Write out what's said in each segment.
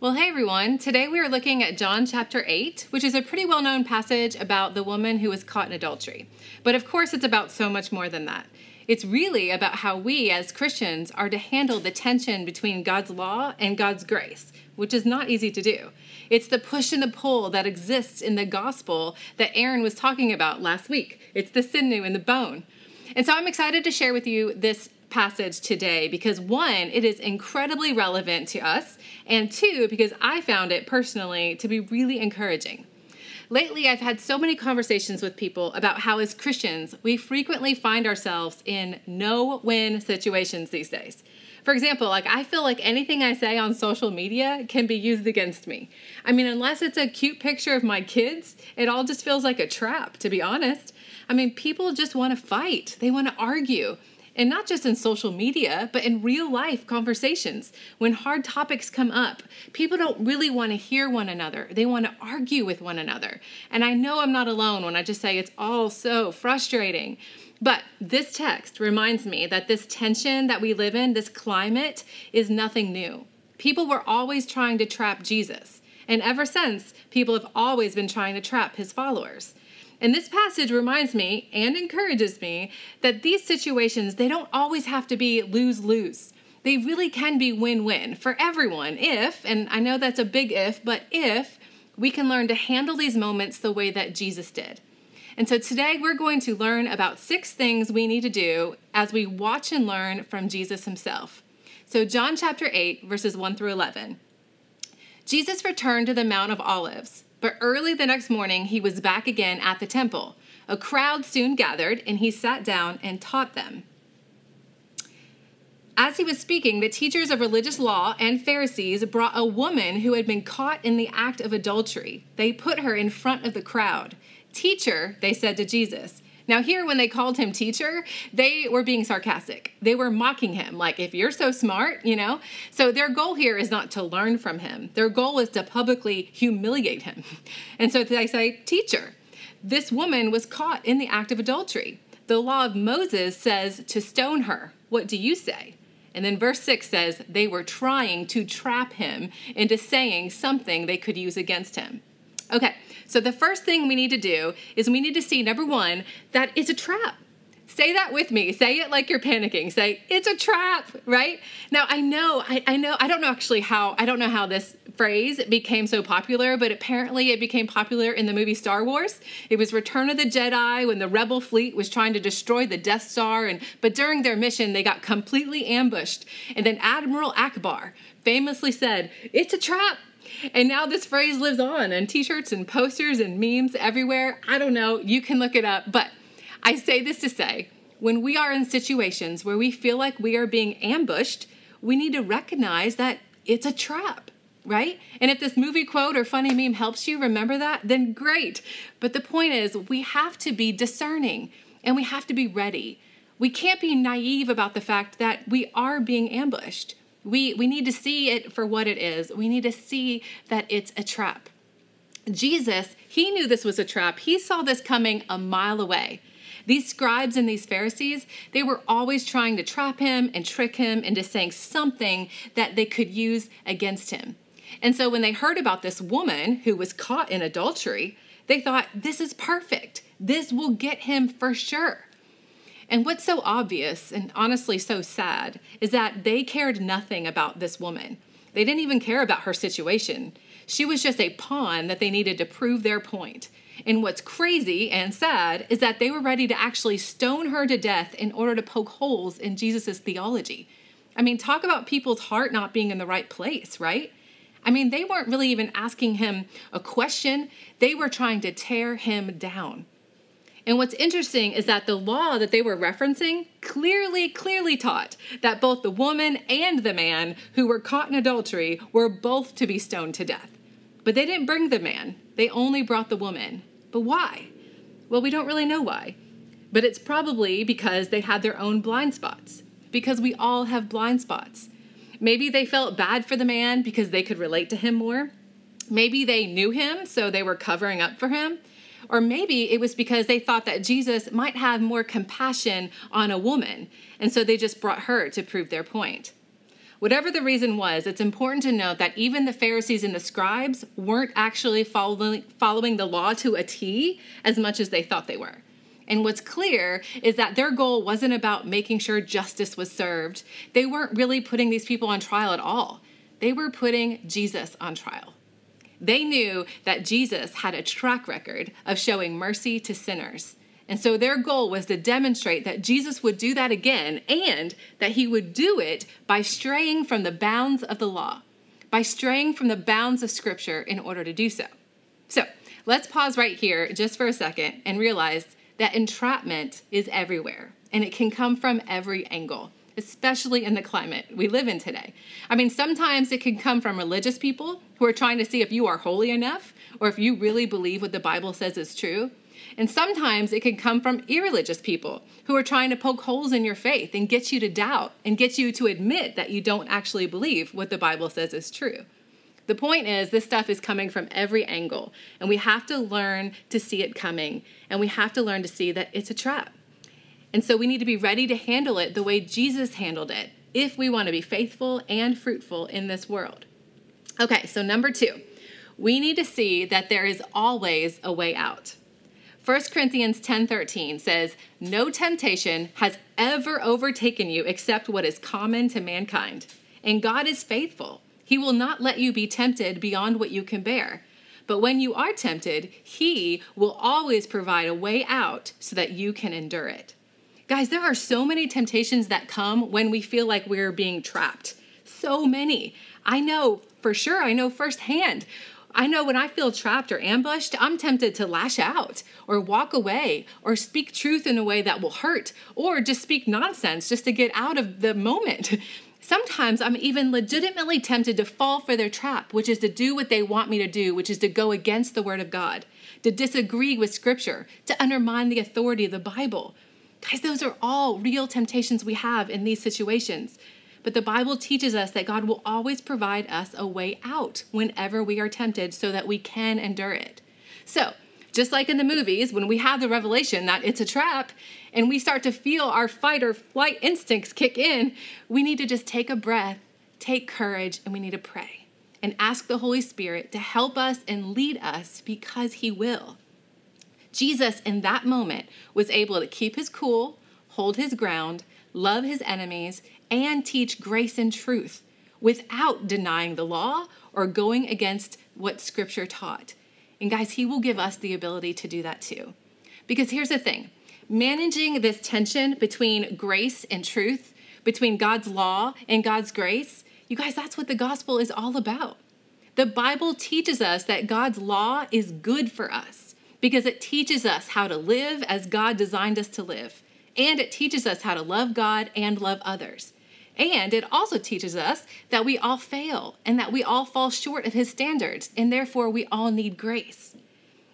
Well, hey everyone. Today we are looking at John chapter 8, which is a pretty well known passage about the woman who was caught in adultery. But of course, it's about so much more than that. It's really about how we as Christians are to handle the tension between God's law and God's grace, which is not easy to do. It's the push and the pull that exists in the gospel that Aaron was talking about last week. It's the sinew and the bone. And so I'm excited to share with you this passage today because one, it is incredibly relevant to us, and two, because I found it personally to be really encouraging. Lately, I've had so many conversations with people about how, as Christians, we frequently find ourselves in no win situations these days. For example, like I feel like anything I say on social media can be used against me. I mean, unless it's a cute picture of my kids, it all just feels like a trap, to be honest. I mean, people just want to fight, they want to argue. And not just in social media, but in real life conversations. When hard topics come up, people don't really want to hear one another. They want to argue with one another. And I know I'm not alone when I just say it's all so frustrating. But this text reminds me that this tension that we live in, this climate, is nothing new. People were always trying to trap Jesus. And ever since, people have always been trying to trap his followers. And this passage reminds me and encourages me that these situations, they don't always have to be lose-lose. They really can be win-win for everyone if, and I know that's a big if, but if we can learn to handle these moments the way that Jesus did. And so today we're going to learn about six things we need to do as we watch and learn from Jesus himself. So, John chapter 8, verses 1 through 11. Jesus returned to the Mount of Olives. But early the next morning, he was back again at the temple. A crowd soon gathered, and he sat down and taught them. As he was speaking, the teachers of religious law and Pharisees brought a woman who had been caught in the act of adultery. They put her in front of the crowd. Teacher, they said to Jesus, now, here, when they called him teacher, they were being sarcastic. They were mocking him, like, if you're so smart, you know? So, their goal here is not to learn from him, their goal is to publicly humiliate him. And so they say, Teacher, this woman was caught in the act of adultery. The law of Moses says to stone her. What do you say? And then verse 6 says they were trying to trap him into saying something they could use against him. Okay, so the first thing we need to do is we need to see number one, that it's a trap. Say that with me. Say it like you're panicking. Say, it's a trap, right? Now I know, I, I know, I don't know actually how, I don't know how this phrase became so popular, but apparently it became popular in the movie Star Wars. It was Return of the Jedi when the rebel fleet was trying to destroy the Death Star, and but during their mission they got completely ambushed. And then Admiral Ackbar famously said, It's a trap. And now this phrase lives on in t shirts and posters and memes everywhere. I don't know, you can look it up. But I say this to say when we are in situations where we feel like we are being ambushed, we need to recognize that it's a trap, right? And if this movie quote or funny meme helps you remember that, then great. But the point is, we have to be discerning and we have to be ready. We can't be naive about the fact that we are being ambushed. We, we need to see it for what it is. We need to see that it's a trap. Jesus, he knew this was a trap. He saw this coming a mile away. These scribes and these Pharisees, they were always trying to trap him and trick him into saying something that they could use against him. And so when they heard about this woman who was caught in adultery, they thought, this is perfect. This will get him for sure. And what's so obvious and honestly so sad is that they cared nothing about this woman. They didn't even care about her situation. She was just a pawn that they needed to prove their point. And what's crazy and sad is that they were ready to actually stone her to death in order to poke holes in Jesus' theology. I mean, talk about people's heart not being in the right place, right? I mean, they weren't really even asking him a question, they were trying to tear him down. And what's interesting is that the law that they were referencing clearly, clearly taught that both the woman and the man who were caught in adultery were both to be stoned to death. But they didn't bring the man, they only brought the woman. But why? Well, we don't really know why. But it's probably because they had their own blind spots, because we all have blind spots. Maybe they felt bad for the man because they could relate to him more. Maybe they knew him, so they were covering up for him. Or maybe it was because they thought that Jesus might have more compassion on a woman, and so they just brought her to prove their point. Whatever the reason was, it's important to note that even the Pharisees and the scribes weren't actually following, following the law to a T as much as they thought they were. And what's clear is that their goal wasn't about making sure justice was served. They weren't really putting these people on trial at all. They were putting Jesus on trial. They knew that Jesus had a track record of showing mercy to sinners. And so their goal was to demonstrate that Jesus would do that again and that he would do it by straying from the bounds of the law, by straying from the bounds of Scripture in order to do so. So let's pause right here just for a second and realize that entrapment is everywhere and it can come from every angle, especially in the climate we live in today. I mean, sometimes it can come from religious people who are trying to see if you are holy enough or if you really believe what the Bible says is true. And sometimes it can come from irreligious people who are trying to poke holes in your faith and get you to doubt and get you to admit that you don't actually believe what the Bible says is true. The point is, this stuff is coming from every angle, and we have to learn to see it coming, and we have to learn to see that it's a trap. And so we need to be ready to handle it the way Jesus handled it if we want to be faithful and fruitful in this world. Okay, so number two, we need to see that there is always a way out. 1 Corinthians 10:13 says, "No temptation has ever overtaken you except what is common to mankind, and God is faithful. He will not let you be tempted beyond what you can bear. But when you are tempted, he will always provide a way out so that you can endure it." Guys, there are so many temptations that come when we feel like we're being trapped. So many. I know for sure, I know firsthand I know when I feel trapped or ambushed, I'm tempted to lash out or walk away or speak truth in a way that will hurt or just speak nonsense just to get out of the moment. Sometimes I'm even legitimately tempted to fall for their trap, which is to do what they want me to do, which is to go against the Word of God, to disagree with Scripture, to undermine the authority of the Bible. Guys, those are all real temptations we have in these situations. But the Bible teaches us that God will always provide us a way out whenever we are tempted so that we can endure it. So, just like in the movies, when we have the revelation that it's a trap and we start to feel our fight or flight instincts kick in, we need to just take a breath, take courage, and we need to pray and ask the Holy Spirit to help us and lead us because He will. Jesus, in that moment, was able to keep his cool, hold his ground, love his enemies, and teach grace and truth without denying the law or going against what Scripture taught. And guys, He will give us the ability to do that too. Because here's the thing managing this tension between grace and truth, between God's law and God's grace, you guys, that's what the gospel is all about. The Bible teaches us that God's law is good for us because it teaches us how to live as God designed us to live. And it teaches us how to love God and love others. And it also teaches us that we all fail and that we all fall short of His standards, and therefore we all need grace.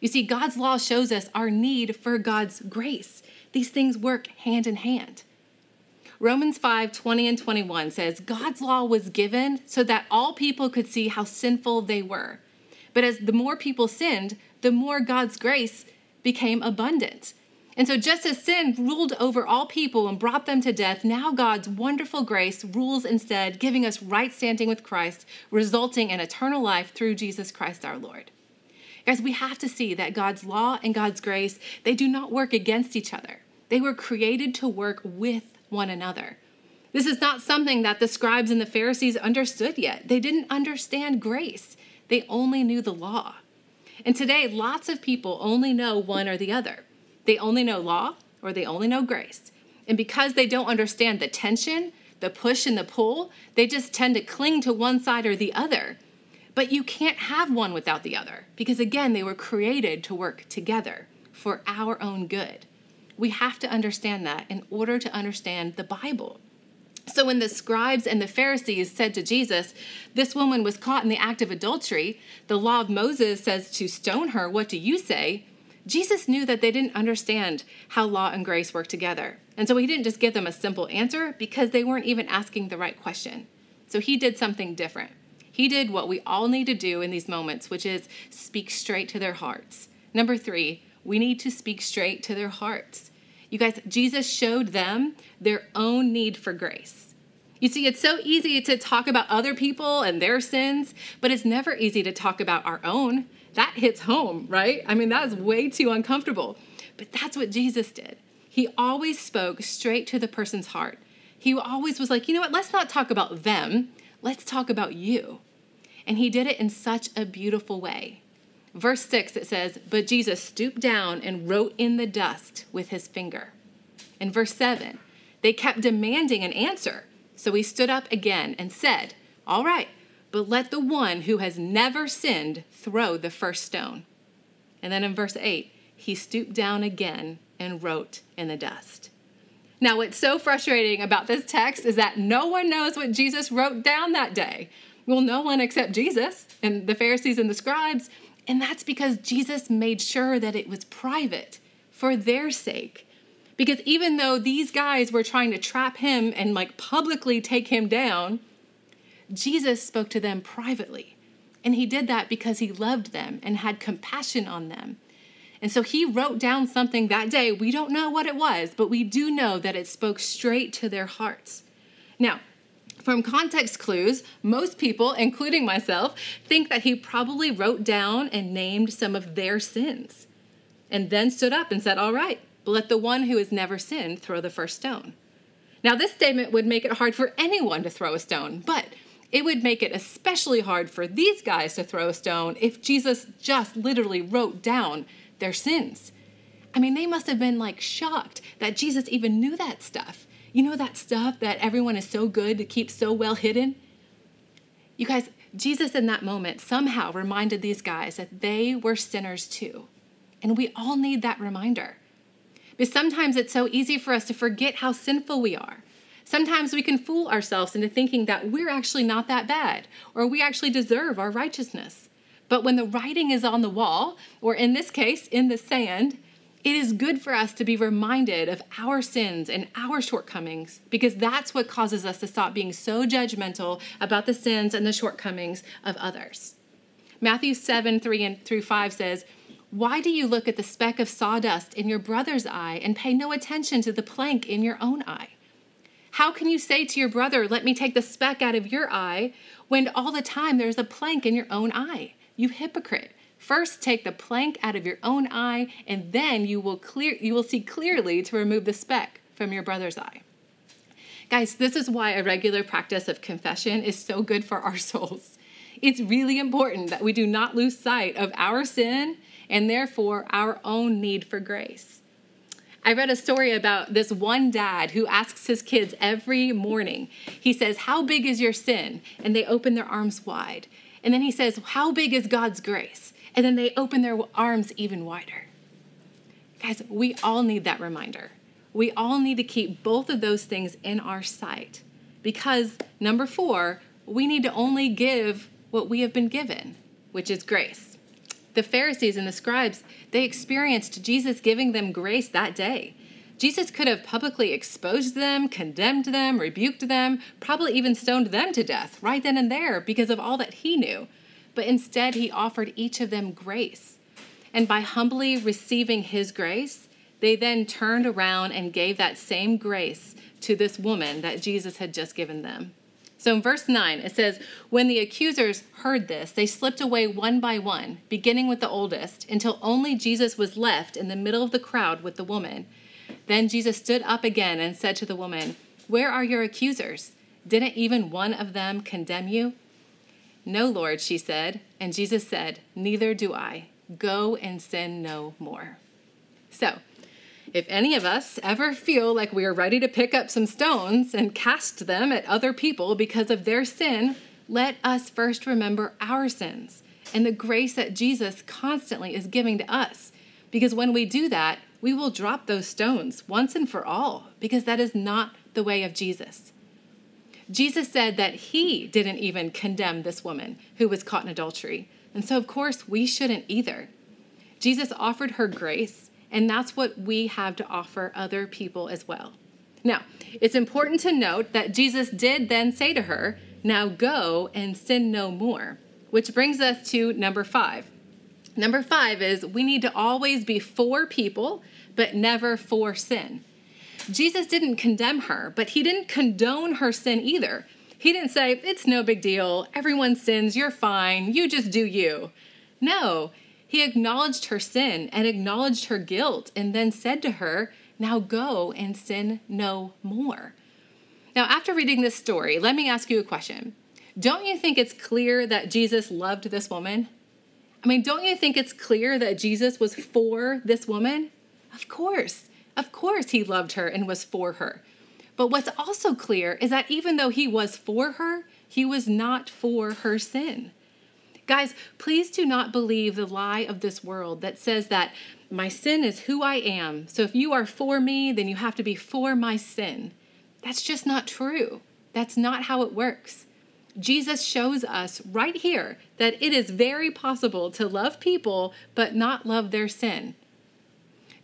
You see, God's law shows us our need for God's grace. These things work hand in hand. Romans 5 20 and 21 says, God's law was given so that all people could see how sinful they were. But as the more people sinned, the more God's grace became abundant. And so, just as sin ruled over all people and brought them to death, now God's wonderful grace rules instead, giving us right standing with Christ, resulting in eternal life through Jesus Christ our Lord. Guys, we have to see that God's law and God's grace, they do not work against each other. They were created to work with one another. This is not something that the scribes and the Pharisees understood yet. They didn't understand grace, they only knew the law. And today, lots of people only know one or the other. They only know law or they only know grace. And because they don't understand the tension, the push and the pull, they just tend to cling to one side or the other. But you can't have one without the other because, again, they were created to work together for our own good. We have to understand that in order to understand the Bible. So, when the scribes and the Pharisees said to Jesus, This woman was caught in the act of adultery, the law of Moses says to stone her, what do you say? Jesus knew that they didn't understand how law and grace work together. And so he didn't just give them a simple answer because they weren't even asking the right question. So he did something different. He did what we all need to do in these moments, which is speak straight to their hearts. Number three, we need to speak straight to their hearts. You guys, Jesus showed them their own need for grace. You see, it's so easy to talk about other people and their sins, but it's never easy to talk about our own. That hits home, right? I mean, that's way too uncomfortable. But that's what Jesus did. He always spoke straight to the person's heart. He always was like, you know what, let's not talk about them, let's talk about you. And he did it in such a beautiful way. Verse 6, it says, But Jesus stooped down and wrote in the dust with his finger. In verse 7, they kept demanding an answer. So he stood up again and said, All right, but let the one who has never sinned throw the first stone. And then in verse 8, he stooped down again and wrote in the dust. Now, what's so frustrating about this text is that no one knows what Jesus wrote down that day. Well, no one except Jesus and the Pharisees and the scribes. And that's because Jesus made sure that it was private for their sake. Because even though these guys were trying to trap him and like publicly take him down, Jesus spoke to them privately. And he did that because he loved them and had compassion on them. And so he wrote down something that day. We don't know what it was, but we do know that it spoke straight to their hearts. Now, from context clues, most people, including myself, think that he probably wrote down and named some of their sins and then stood up and said, All right, let the one who has never sinned throw the first stone. Now, this statement would make it hard for anyone to throw a stone, but it would make it especially hard for these guys to throw a stone if Jesus just literally wrote down their sins. I mean, they must have been like shocked that Jesus even knew that stuff. You know, that stuff that everyone is so good to keep so well hidden? You guys, Jesus in that moment somehow reminded these guys that they were sinners too. And we all need that reminder. Because sometimes it's so easy for us to forget how sinful we are. Sometimes we can fool ourselves into thinking that we're actually not that bad or we actually deserve our righteousness. But when the writing is on the wall, or in this case, in the sand, it is good for us to be reminded of our sins and our shortcomings because that's what causes us to stop being so judgmental about the sins and the shortcomings of others. Matthew 7 3 and through 5 says, why do you look at the speck of sawdust in your brother's eye and pay no attention to the plank in your own eye? How can you say to your brother, Let me take the speck out of your eye, when all the time there's a plank in your own eye? You hypocrite. First take the plank out of your own eye, and then you will clear you will see clearly to remove the speck from your brother's eye. Guys, this is why a regular practice of confession is so good for our souls. It's really important that we do not lose sight of our sin and therefore our own need for grace. I read a story about this one dad who asks his kids every morning. He says, How big is your sin? And they open their arms wide. And then he says, How big is God's grace? And then they open their arms even wider. Guys, we all need that reminder. We all need to keep both of those things in our sight because, number four, we need to only give what we have been given, which is grace the Pharisees and the scribes, they experienced Jesus giving them grace that day. Jesus could have publicly exposed them, condemned them, rebuked them, probably even stoned them to death right then and there because of all that he knew. But instead, he offered each of them grace. And by humbly receiving his grace, they then turned around and gave that same grace to this woman that Jesus had just given them. So in verse 9, it says, When the accusers heard this, they slipped away one by one, beginning with the oldest, until only Jesus was left in the middle of the crowd with the woman. Then Jesus stood up again and said to the woman, Where are your accusers? Didn't even one of them condemn you? No, Lord, she said. And Jesus said, Neither do I. Go and sin no more. So, if any of us ever feel like we are ready to pick up some stones and cast them at other people because of their sin, let us first remember our sins and the grace that Jesus constantly is giving to us. Because when we do that, we will drop those stones once and for all, because that is not the way of Jesus. Jesus said that he didn't even condemn this woman who was caught in adultery. And so, of course, we shouldn't either. Jesus offered her grace and that's what we have to offer other people as well. Now, it's important to note that Jesus did then say to her, Now go and sin no more, which brings us to number five. Number five is we need to always be for people, but never for sin. Jesus didn't condemn her, but he didn't condone her sin either. He didn't say, It's no big deal. Everyone sins. You're fine. You just do you. No, he acknowledged her sin and acknowledged her guilt and then said to her, Now go and sin no more. Now, after reading this story, let me ask you a question. Don't you think it's clear that Jesus loved this woman? I mean, don't you think it's clear that Jesus was for this woman? Of course. Of course, he loved her and was for her. But what's also clear is that even though he was for her, he was not for her sin. Guys, please do not believe the lie of this world that says that my sin is who I am. So if you are for me, then you have to be for my sin. That's just not true. That's not how it works. Jesus shows us right here that it is very possible to love people but not love their sin.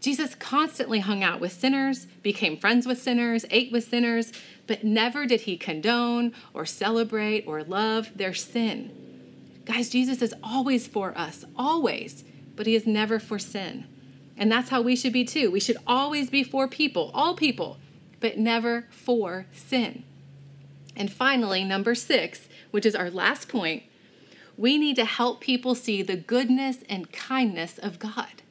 Jesus constantly hung out with sinners, became friends with sinners, ate with sinners, but never did he condone or celebrate or love their sin. Guys, Jesus is always for us, always, but he is never for sin. And that's how we should be too. We should always be for people, all people, but never for sin. And finally, number six, which is our last point, we need to help people see the goodness and kindness of God.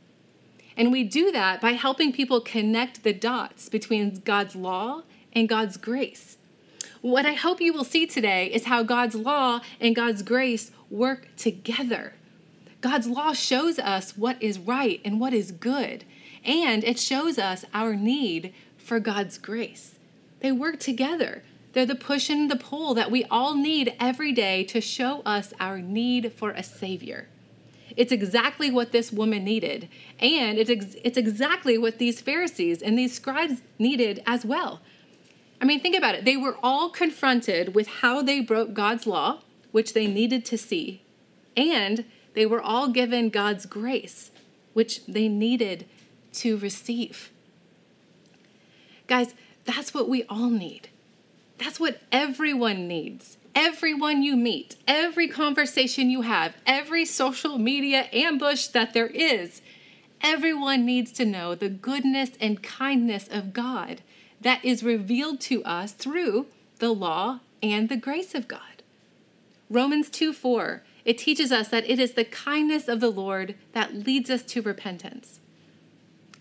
And we do that by helping people connect the dots between God's law and God's grace. What I hope you will see today is how God's law and God's grace work together. God's law shows us what is right and what is good, and it shows us our need for God's grace. They work together. They're the push and the pull that we all need every day to show us our need for a Savior. It's exactly what this woman needed. And it's, ex- it's exactly what these Pharisees and these scribes needed as well. I mean, think about it. They were all confronted with how they broke God's law, which they needed to see, and they were all given God's grace, which they needed to receive. Guys, that's what we all need. That's what everyone needs everyone you meet, every conversation you have, every social media ambush that there is, everyone needs to know the goodness and kindness of God that is revealed to us through the law and the grace of God. Romans 2 4, it teaches us that it is the kindness of the Lord that leads us to repentance.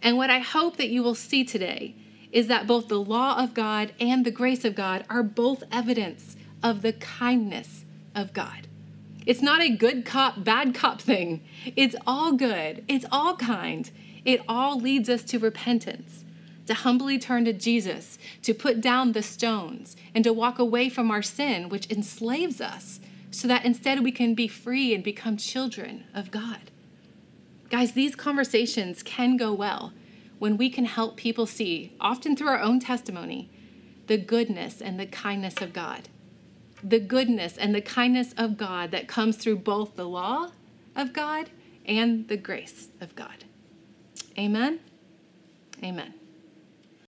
And what I hope that you will see today is that both the law of God and the grace of God are both evidence of the kindness of God. It's not a good cop, bad cop thing. It's all good. It's all kind. It all leads us to repentance, to humbly turn to Jesus, to put down the stones, and to walk away from our sin, which enslaves us, so that instead we can be free and become children of God. Guys, these conversations can go well when we can help people see, often through our own testimony, the goodness and the kindness of God the goodness and the kindness of God that comes through both the law of God and the grace of God. Amen. Amen.